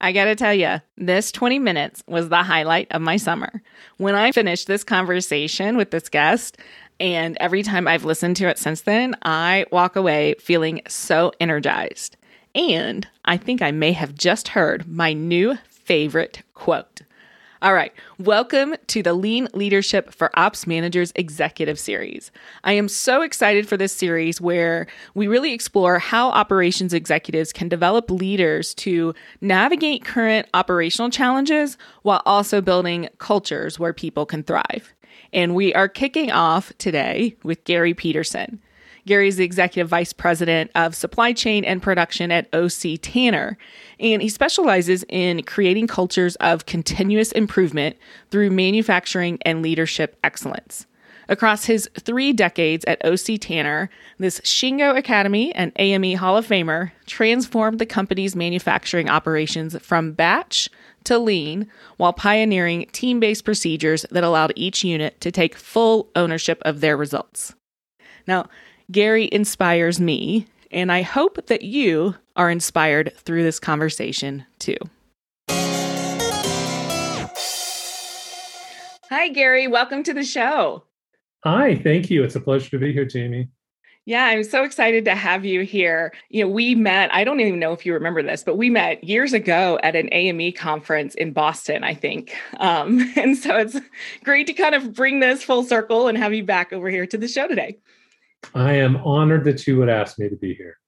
I gotta tell you, this 20 minutes was the highlight of my summer. When I finished this conversation with this guest, and every time I've listened to it since then, I walk away feeling so energized. And I think I may have just heard my new favorite quote. All right, welcome to the Lean Leadership for Ops Managers Executive Series. I am so excited for this series where we really explore how operations executives can develop leaders to navigate current operational challenges while also building cultures where people can thrive. And we are kicking off today with Gary Peterson. Gary's the executive vice president of supply chain and production at OC Tanner, and he specializes in creating cultures of continuous improvement through manufacturing and leadership excellence. Across his three decades at OC Tanner, this Shingo Academy and AME Hall of Famer transformed the company's manufacturing operations from batch to lean while pioneering team based procedures that allowed each unit to take full ownership of their results. Now, Gary inspires me, and I hope that you are inspired through this conversation too. Hi, Gary. Welcome to the show. Hi, thank you. It's a pleasure to be here, Jamie. Yeah, I'm so excited to have you here. You know, we met, I don't even know if you remember this, but we met years ago at an AME conference in Boston, I think. Um, and so it's great to kind of bring this full circle and have you back over here to the show today. I am honored that you would ask me to be here.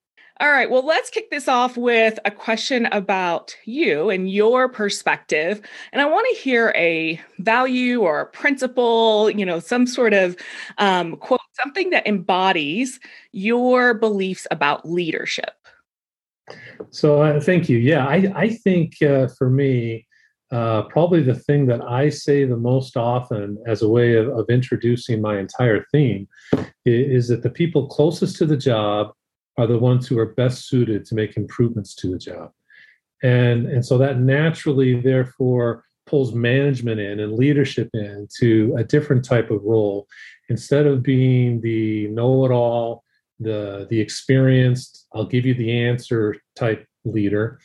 All right. Well, let's kick this off with a question about you and your perspective. And I want to hear a value or a principle, you know, some sort of um, quote, something that embodies your beliefs about leadership. So, uh, thank you. Yeah, I, I think uh, for me, uh, probably the thing that I say the most often as a way of, of introducing my entire theme is, is, that the people closest to the job are the ones who are best suited to make improvements to the job. And, and so that naturally, therefore, pulls management in and leadership in to a different type of role. Instead of being the know it all, the, the experienced, I'll give you the answer type leader,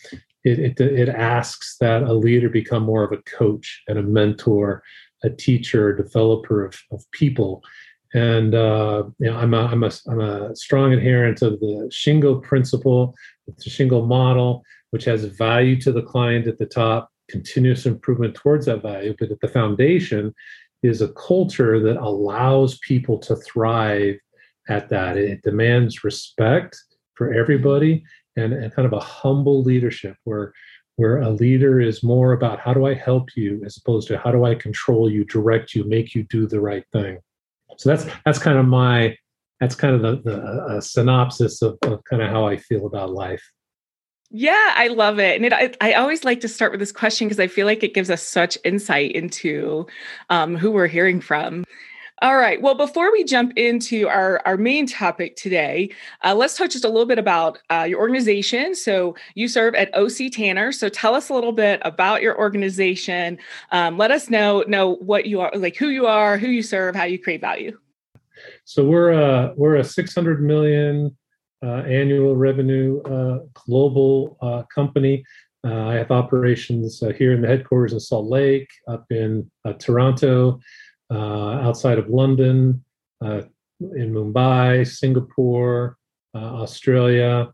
it, it, it asks that a leader become more of a coach and a mentor, a teacher, a developer of, of people. And uh, you know, I'm, a, I'm, a, I'm a strong adherent of the Shingo principle, the Shingo model, which has value to the client at the top, continuous improvement towards that value. But at the foundation is a culture that allows people to thrive at that. It demands respect for everybody and, and kind of a humble leadership where where a leader is more about how do I help you as opposed to how do I control you, direct you, make you do the right thing. So that's that's kind of my that's kind of the, the synopsis of, of kind of how I feel about life. Yeah, I love it. And it, I, I always like to start with this question because I feel like it gives us such insight into um, who we're hearing from. All right. Well, before we jump into our, our main topic today, uh, let's talk just a little bit about uh, your organization. So, you serve at OC Tanner. So, tell us a little bit about your organization. Um, let us know know what you are, like who you are, who you serve, how you create value. So, we're a we're a 600 million uh, annual revenue uh, global uh, company. Uh, I have operations here in the headquarters in Salt Lake, up in Toronto. Uh, outside of London, uh, in Mumbai, Singapore, uh, Australia.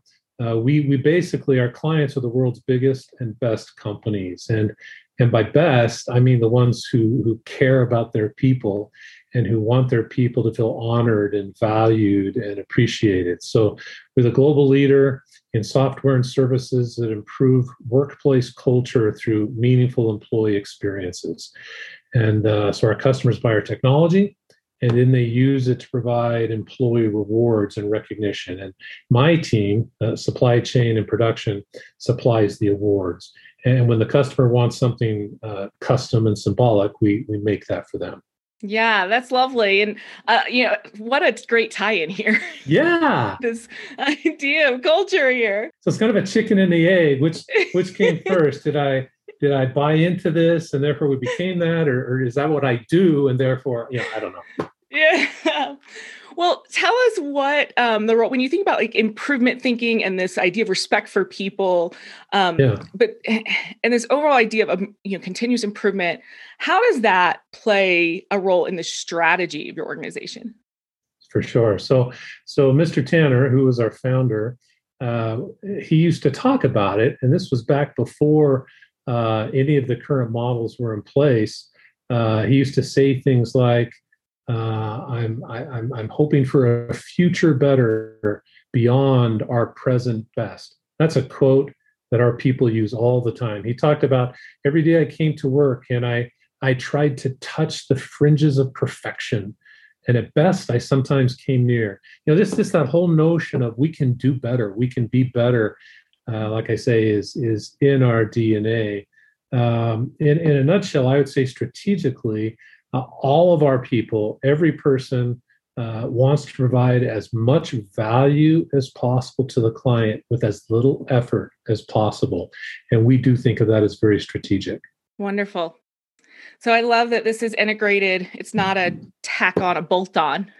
we we basically our clients are the world's biggest and best companies, and and by best I mean the ones who who care about their people and who want their people to feel honored and valued and appreciated. So we're the global leader in software and services that improve workplace culture through meaningful employee experiences. And uh, so our customers buy our technology and then they use it to provide employee rewards and recognition. And my team, uh, supply chain and production, supplies the awards. and when the customer wants something uh, custom and symbolic, we we make that for them. Yeah, that's lovely. And, uh, you know, what a great tie in here. Yeah. this idea of culture here. So it's kind of a chicken and the egg. Which which came first? Did I did I buy into this and therefore we became that, or, or is that what I do and therefore, you know, I don't know. Yeah. Well, tell us what um, the role when you think about like improvement thinking and this idea of respect for people, um, yeah. but and this overall idea of um, you know continuous improvement. How does that play a role in the strategy of your organization? For sure. So, so Mr. Tanner, who was our founder, uh, he used to talk about it, and this was back before uh, any of the current models were in place. Uh, he used to say things like, uh, I'm, I, am i am i am hoping for a future better beyond our present best. That's a quote that our people use all the time. He talked about every day I came to work and I I tried to touch the fringes of perfection. And at best, I sometimes came near. You know, this this that whole notion of we can do better, we can be better. Uh, like I say, is is in our DNA. Um, in in a nutshell, I would say strategically, uh, all of our people, every person uh, wants to provide as much value as possible to the client with as little effort as possible. And we do think of that as very strategic. Wonderful. So I love that this is integrated. It's not a tack on, a bolt on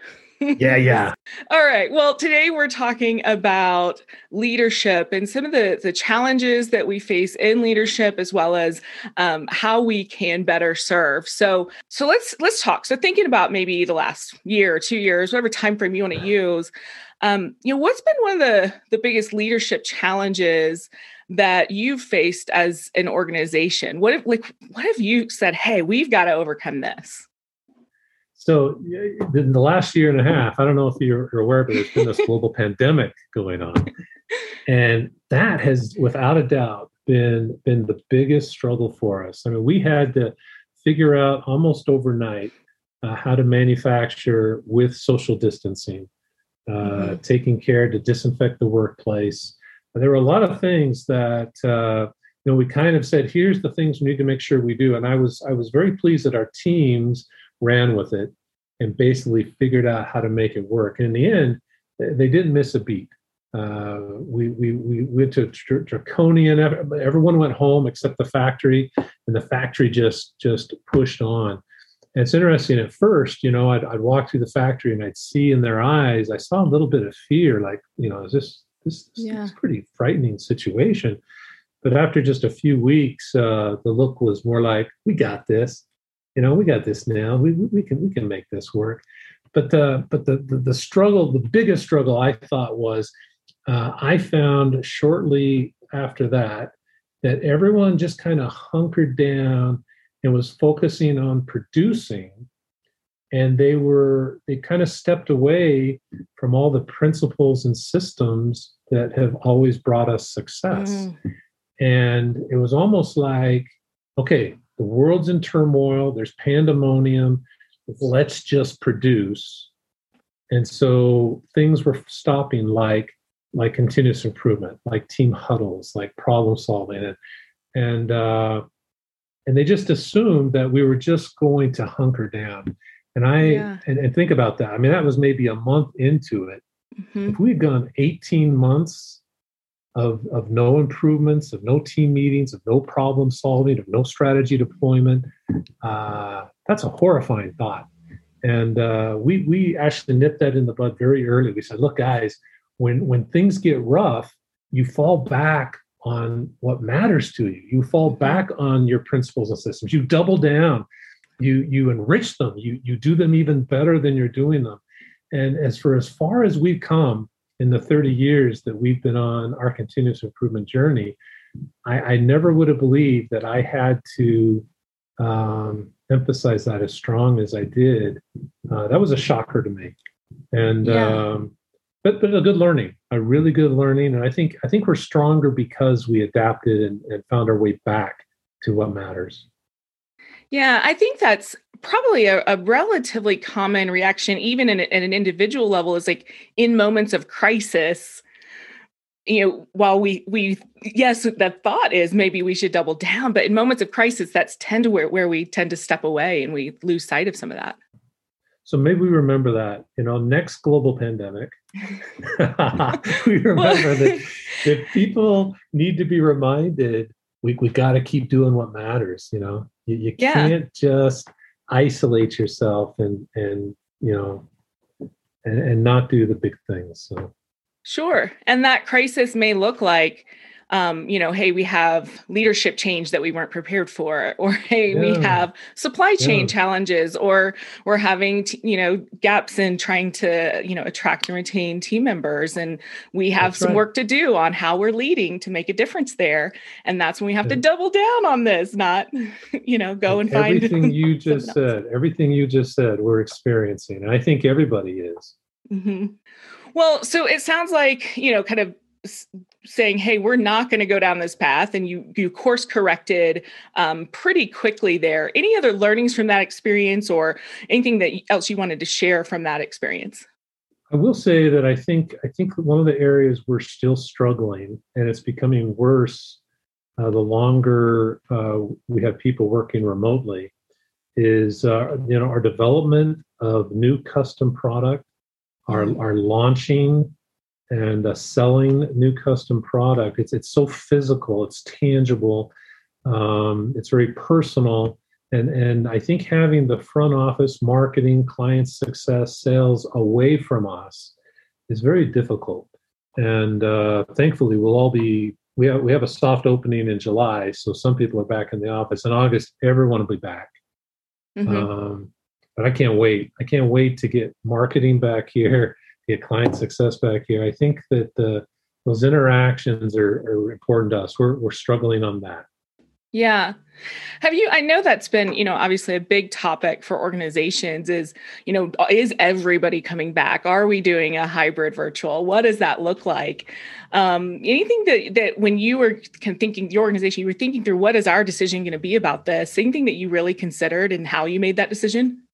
yeah, yeah. All right. Well, today we're talking about leadership and some of the, the challenges that we face in leadership, as well as um, how we can better serve. So, so let's let's talk. So, thinking about maybe the last year or two years, whatever time frame you want to use, um, you know, what's been one of the the biggest leadership challenges that you've faced as an organization? What if, like, what have you said? Hey, we've got to overcome this. So, in the last year and a half, I don't know if you're aware, but there's been this global pandemic going on, and that has, without a doubt, been been the biggest struggle for us. I mean, we had to figure out almost overnight uh, how to manufacture with social distancing, uh, mm-hmm. taking care to disinfect the workplace. And there were a lot of things that uh, you know we kind of said, here's the things we need to make sure we do. And I was I was very pleased that our teams ran with it, and basically figured out how to make it work. And in the end, they didn't miss a beat. Uh, we, we, we went to draconian, everyone went home except the factory, and the factory just, just pushed on. And it's interesting at first, you know, I'd, I'd walk through the factory and I'd see in their eyes, I saw a little bit of fear, like, you know, is this, this, yeah. this pretty frightening situation. But after just a few weeks, uh, the look was more like, we got this you know, we got this now. We, we can we can make this work. But the but the the, the struggle, the biggest struggle I thought was uh, I found shortly after that that everyone just kind of hunkered down and was focusing on producing and they were they kind of stepped away from all the principles and systems that have always brought us success mm. and it was almost like okay the world's in turmoil, there's pandemonium, let's just produce. And so things were stopping like like continuous improvement, like team huddles, like problem solving, and and uh, and they just assumed that we were just going to hunker down. And I yeah. and, and, think about that. I mean, that was maybe a month into it. Mm-hmm. If we'd gone 18 months of, of no improvements, of no team meetings, of no problem solving, of no strategy deployment. Uh, that's a horrifying thought. And uh, we, we actually nipped that in the bud very early. We said, look, guys, when, when things get rough, you fall back on what matters to you. You fall back on your principles and systems. You double down. You, you enrich them. You, you do them even better than you're doing them. And as for as far as we've come, in the 30 years that we've been on our continuous improvement journey, I, I never would have believed that I had to um, emphasize that as strong as I did. Uh, that was a shocker to me, and yeah. um, but but a good learning, a really good learning, and I think I think we're stronger because we adapted and, and found our way back to what matters. Yeah, I think that's probably a, a relatively common reaction, even in, at an individual level, is like in moments of crisis, you know while we we yes the thought is maybe we should double down but in moments of crisis that's tend to where, where we tend to step away and we lose sight of some of that. So maybe we remember that you know next global pandemic. We remember that that people need to be reminded we, we got to keep doing what matters you know you, you yeah. can't just isolate yourself and and you know and, and not do the big things so Sure. And that crisis may look like, um, you know, hey, we have leadership change that we weren't prepared for, or hey, yeah. we have supply chain yeah. challenges, or we're having, t- you know, gaps in trying to, you know, attract and retain team members. And we have that's some right. work to do on how we're leading to make a difference there. And that's when we have yeah. to double down on this, not, you know, go and, and find everything you just said, everything you just said, we're experiencing. And I think everybody is. Mm-hmm. Well, so it sounds like, you know, kind of saying hey we're not going to go down this path and you you course corrected um, pretty quickly there. Any other learnings from that experience or anything that else you wanted to share from that experience? I will say that i think i think one of the areas we're still struggling and it's becoming worse uh, the longer uh, we have people working remotely is uh, you know our development of new custom product our are launching and uh, selling new custom product. It's it's so physical, it's tangible, um, it's very personal, and and I think having the front office, marketing, client success, sales away from us is very difficult. And uh, thankfully, we'll all be we have we have a soft opening in July, so some people are back in the office. In August, everyone will be back. Mm-hmm. Um, but I can't wait. I can't wait to get marketing back here, get client success back here. I think that the, those interactions are, are important to us. We're, we're struggling on that. Yeah. Have you I know that's been, you know, obviously a big topic for organizations is, you know, is everybody coming back? Are we doing a hybrid virtual? What does that look like? Um, anything that that when you were thinking the organization, you were thinking through what is our decision going to be about this? Anything that you really considered and how you made that decision?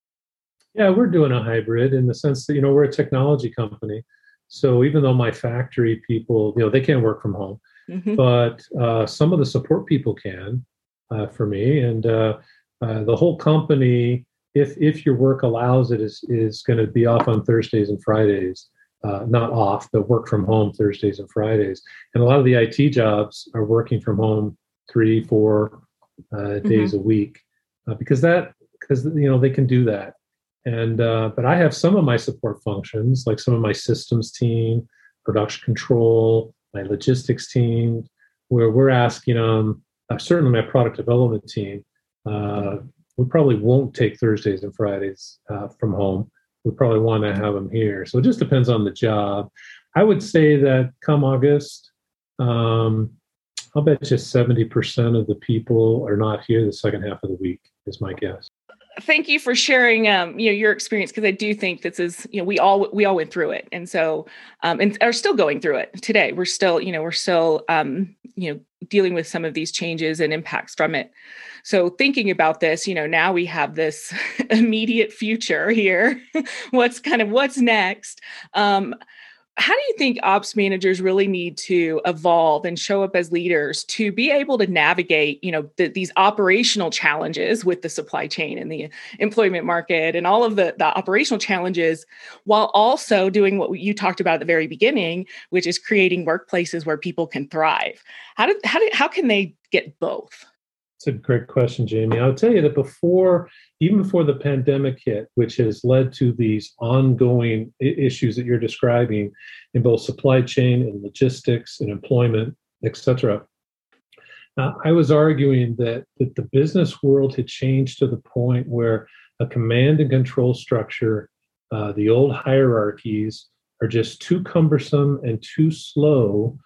Yeah, we're doing a hybrid in the sense that, you know, we're a technology company. So even though my factory people, you know, they can't work from home, mm-hmm. but uh, some of the support people can uh, for me. And uh, uh the whole company, if if your work allows it, is is going to be off on Thursdays and Fridays. Uh, not off, but work from home Thursdays and Fridays. And a lot of the IT jobs are working from home three, four uh, days mm-hmm. a week because that because you know they can do that and uh, but I have some of my support functions, like some of my systems team, production control, my logistics team, where we're asking them. Uh, certainly, my product development team. Uh, we probably won't take Thursdays and Fridays uh, from home. We probably want to have them here. So it just depends on the job. I would say that come August, um, I'll bet you 70% of the people are not here the second half of the week, is my guess thank you for sharing um, you know your experience because I do think this is you know we all we all went through it and so um, and are still going through it today. We're still you know we're still um, you know dealing with some of these changes and impacts from it. So thinking about this, you know, now we have this immediate future here. what's kind of what's next? Um, how do you think ops managers really need to evolve and show up as leaders to be able to navigate you know the, these operational challenges with the supply chain and the employment market and all of the, the operational challenges while also doing what you talked about at the very beginning which is creating workplaces where people can thrive? How do how, do, how can they get both it's a great question, Jamie. I'll tell you that before, even before the pandemic hit, which has led to these ongoing issues that you're describing in both supply chain and logistics and employment, et cetera, uh, I was arguing that, that the business world had changed to the point where a command and control structure, uh, the old hierarchies, are just too cumbersome and too slow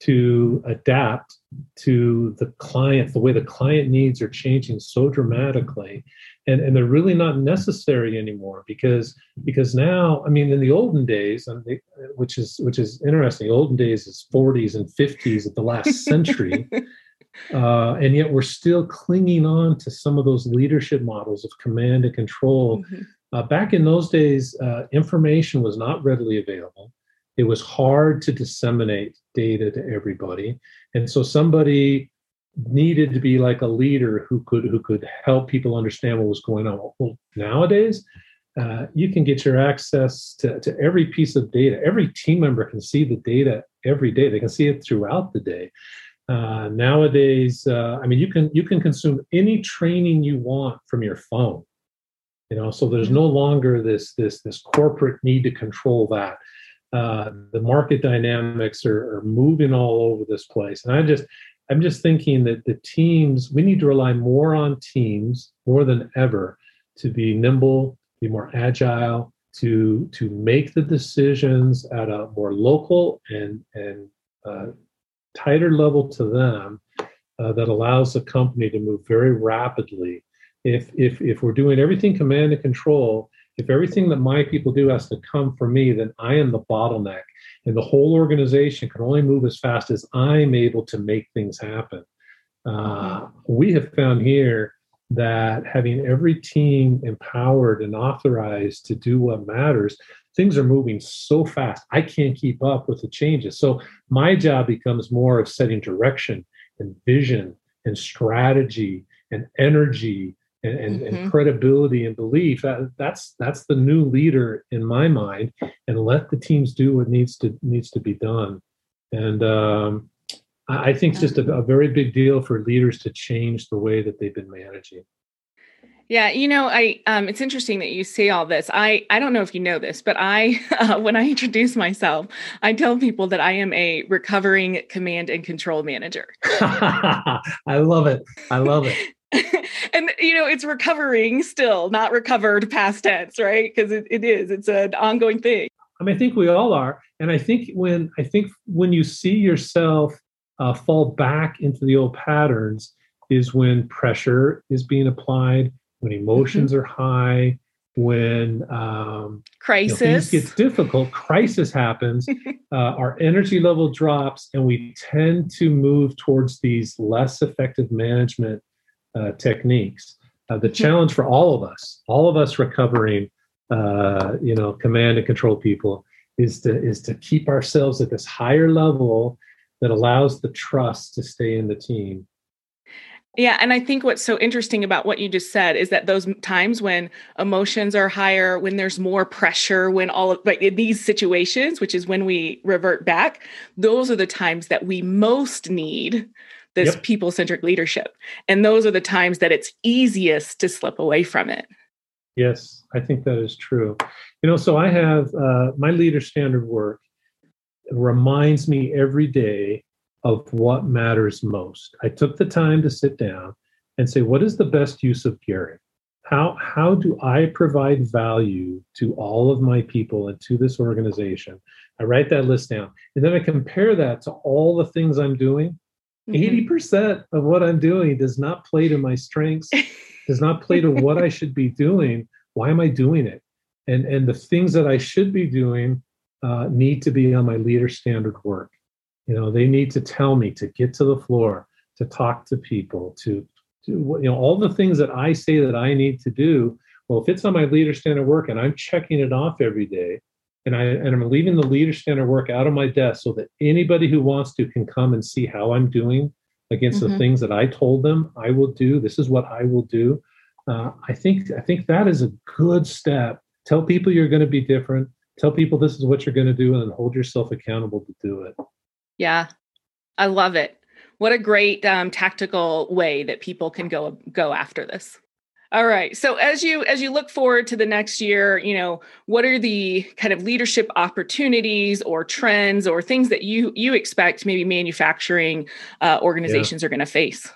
to adapt to the client the way the client needs are changing so dramatically. And, and they're really not necessary anymore because because now i mean in the olden days which is which is interesting the olden days is 40s and 50s of the last century. Uh, and yet we're still clinging on to some of those leadership models of command and control. Mm-hmm. uh, back in those days uh, information was not readily available it was hard to disseminate data to everybody. And so somebody needed to be like a leader who could who could help people understand what was going on. Well nowadays uh, you can get your access to, to every piece of data. Every team member can see the data every day. They can see it throughout the day. Uh, nowadays uh, i mean you can you can consume any training you want from your phone. You know so there's no longer this this this corporate need to control that uh, the market dynamics are, are moving all over this place. And i just i'm just thinking that the teams we need to rely more on teams more than ever to be nimble be more agile to to make the decisions at a more local and and uh, tighter level to them uh, that allows the company to move very rapidly. If if if we're doing everything command and control if everything that my people do has to come from me then i am the bottleneck. And the whole organization can only move as fast as i'm able to make things happen. Uh, we have found here that having every team empowered and authorized to do what matters things are moving so fast i can't keep up with the changes. So my job becomes more of setting direction and vision and strategy and energy and, and, mm-hmm. and, credibility and belief that, that's that's the new leader in my mind and let the teams do what needs to needs to be done and um, i think it's just a, a very big deal for leaders to change the way that they've been managing yeah, you know, I um, it's interesting that you say all this. I I don't know if you know this, but I uh, when I introduce myself, I tell people that I am a recovering command and control manager. I love it. I love it. you know it's recovering still not recovered past tense right? Because it, it is it's an ongoing thing. I mean i think we all are and i think when i think when you see yourself uh, fall back into the old patterns is when pressure is being applied when emotions mm-hmm. are high when um, crisis you know, things gets difficult crisis happens uh, our energy level drops and we tend to move towards these less effective management uh, techniques. Uh, the challenge for all of us, all of us recovering, uh, you know, command and control people, is to is to keep ourselves at this higher level that allows the trust to stay in the team. Yeah, and I think what's so interesting about what you just said is that those times when emotions are higher, when there's more pressure, when all of like in these situations, which is when we revert back, those are the times that we most need this yep. people centric leadership. And those are the times that it's easiest to slip away from it. Yes, I think that is true. You know, so I have uh, my leader standard work reminds me every day of what matters most. I took the time to sit down and say, what is the best use of Gary? How, how do I provide value to all of my people and to this organization? I write that list down. And then I compare that to all the things I'm doing 80% mm-hmm. of what I'm doing does not play to my strengths, does not play to what I should be doing. Why am I doing it? And, and the things that I should be doing uh, need to be on my leader standard work. You know, they need to tell me to get to the floor, to talk to people, to, to you know, all the things that I say that I need to do. Well, if it's on my leader standard work and I'm checking it off every day, and I and I'm leaving the leader standard work out of my desk so that anybody who wants to can come and see how I'm doing against mm-hmm. the things that I told them I will do. This is what I will do. Uh, I think I think that is a good step. Tell people you're going to be different. Tell people this is what you're going to do, and hold yourself accountable to do it. Yeah, I love it. What a great um, tactical way that people can go go after this. All right. So as you as you look forward to the next year, you know, what are the kind of leadership opportunities or trends or things that you you expect maybe manufacturing uh, organizations yeah. are going to face?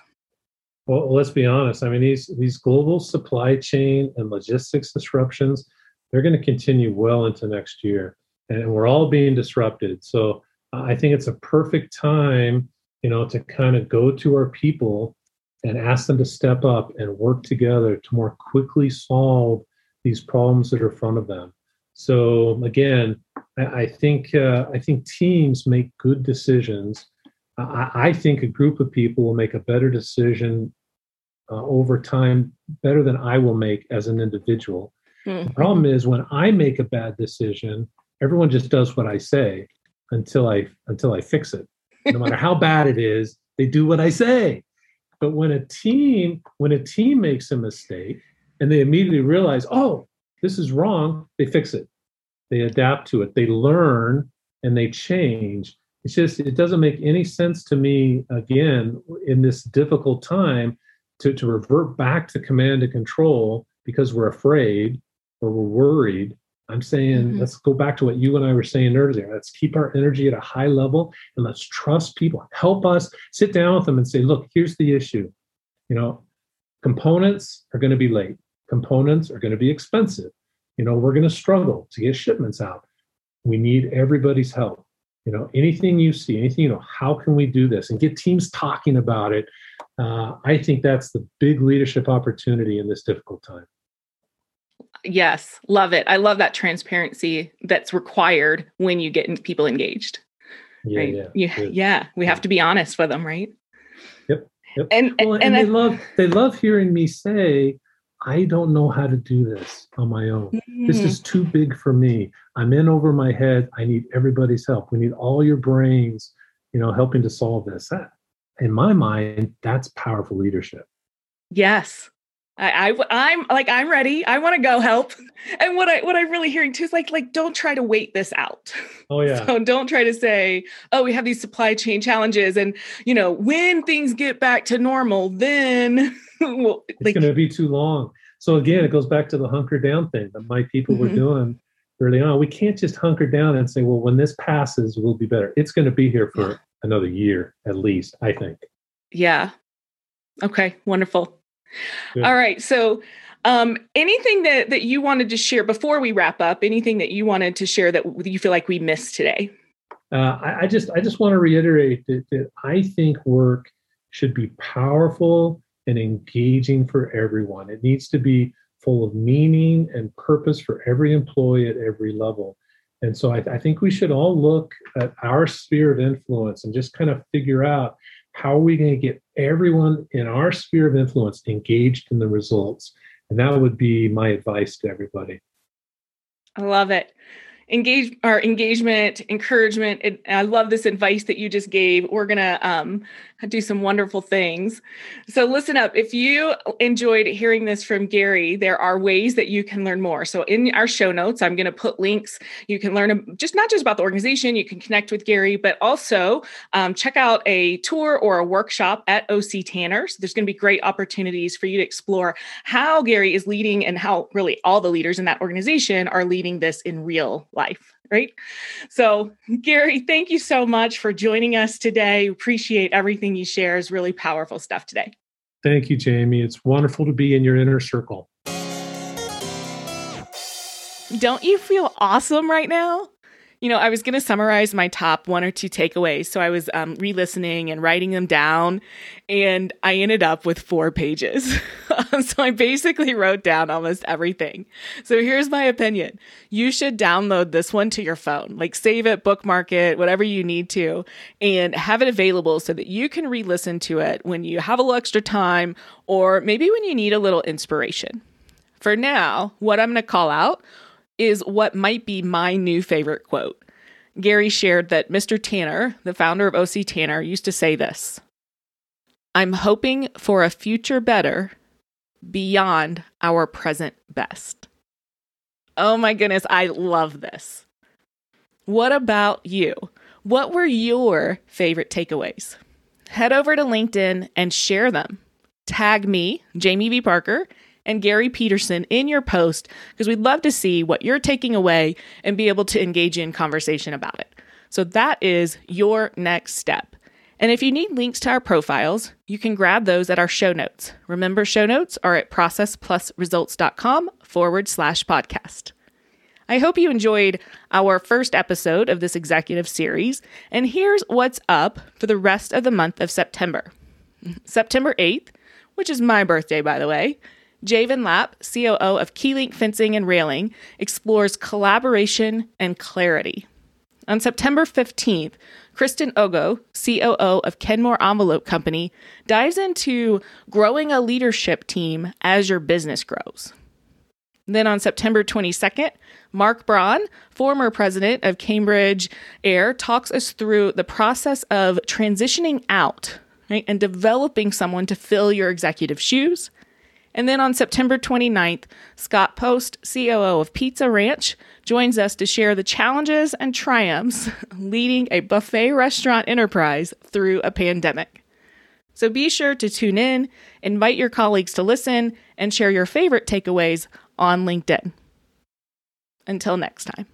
Well, let's be honest. I mean, these these global supply chain and logistics disruptions, they're going to continue well into next year, and we're all being disrupted. So I think it's a perfect time, you know, to kind of go to our people and ask them to step up and work together to more quickly solve these problems that are in front of them. So again, I, I think uh, I think teams make good decisions. I, I, think a group of people will make a better decision uh, over time, better than I will make as an individual. Mm-hmm. The problem is when I make a bad decision, everyone just does what I say until I until I fix it. No matter how bad it is, they do what I say. But when a team when a team makes a mistake and they immediately realize, oh, this is wrong, they fix it. They adapt to it. They learn and they change. It's just it doesn't make any sense to me again in this difficult time to, to revert back to command and control because we're afraid or we're worried I'm saying mm-hmm. let's go back to what you and I were saying earlier. Let's keep our energy at a high level and let's trust people. Help us sit down with them and say, look, here's the issue. You know, components are going to be late. Components are going to be expensive. You know, we're going to struggle to get shipments out. We need everybody's help. You know, anything you see, anything, you know, how can we do this and get teams talking about it? Uh, I think that's the big leadership opportunity in this difficult time. Yes, love it. I love that transparency that's required when you get people engaged. Yeah, right? yeah, yeah, yeah. We have to be honest with them, right? Yep. yep. And well, and, and, they I, love they love hearing me say, "I don't know how to do this on my own. Mm-hmm. This is too big for me. I'm in over my head. I need everybody's help. We need all your brains, you know, helping to solve this." That, in my mind, that's powerful leadership. Yes, I, I am like I'm ready. I want to go help. And what I what I'm really hearing too is like like don't try to wait this out. Oh yeah. So don't try to say, oh, we have these supply chain challenges, and you know when things get back to normal, then well, it's like, going to be too long. So again, it goes back to the hunker down thing that my people mm-hmm. were doing early on. We can't just hunker down and say, well, when this passes, we'll be better. It's going to be here for another year at least. I think. Yeah. Okay. Wonderful. All right. So, um, anything that that you wanted to share before we wrap up? Anything that you wanted to share that you feel like we missed today? Uh, I, I, just I just want to reiterate that, that I think work should be powerful and engaging for everyone. It needs to be full of meaning and purpose for every employee at every level. And so I, I think we should all look at our sphere of influence and just kind of figure out how are we going to get everyone in our sphere of influence engaged in the results? And that would be my advice to everybody. I love it engage our engagement encouragement it, i love this advice that you just gave. We're gonna um, do some wonderful things. So listen up. If you enjoyed hearing this from gary there are ways that you can learn more. So in our show notes i'm gonna put links. You can learn just not just about the organization you can connect with gary but also um, check out a tour or a workshop at oc tanner. So there's gonna be great opportunities for you to explore how gary is leading and how really all the leaders in that organization are leading this in real life, right? So, Gary, thank you so much for joining us today. Appreciate everything you share. Is really powerful stuff today. Thank you, Jamie. It's wonderful to be in your inner circle. Don't you feel awesome right now? You know, I was going to summarize my top one or two takeaways. So I was um, re listening and writing them down, and I ended up with four pages. so I basically wrote down almost everything. So here's my opinion you should download this one to your phone, like save it, bookmark it, whatever you need to, and have it available so that you can re listen to it when you have a little extra time or maybe when you need a little inspiration. For now, what I'm going to call out is what might be my new favorite quote. Gary shared that Mr. Tanner, the founder of OC Tanner, used to say this I'm hoping for a future better beyond our present best. Oh my goodness, I love this. What about you? What were your favorite takeaways? Head over to LinkedIn and share them. Tag me, Jamie V. Parker, and Gary Peterson in your post because we'd love to see what you're taking away and be able to engage in conversation about it. So that is your next step. And if you need links to our profiles, you can grab those at our show notes. Remember, show notes are at processplusresults.com forward slash podcast. I hope you enjoyed our first episode of this executive series. And here's what's up for the rest of the month of September. September 8th, which is my birthday, by the way, Javen Lapp, COO of Keylink Fencing and Railing, explores collaboration and clarity. On September 15th, Kristen Ogo, COO of Kenmore Envelope Company, dives into growing a leadership team as your business grows. Then on September 22nd, Mark Braun, former president of Cambridge Air, talks us through the process of transitioning out right, and developing someone to fill your executive shoes. And then on September 29th, Scott Post, COO of Pizza Ranch, joins us to share the challenges and triumphs leading a buffet restaurant enterprise through a pandemic. So be sure to tune in, invite your colleagues to listen, and share your favorite takeaways on LinkedIn. Until next time.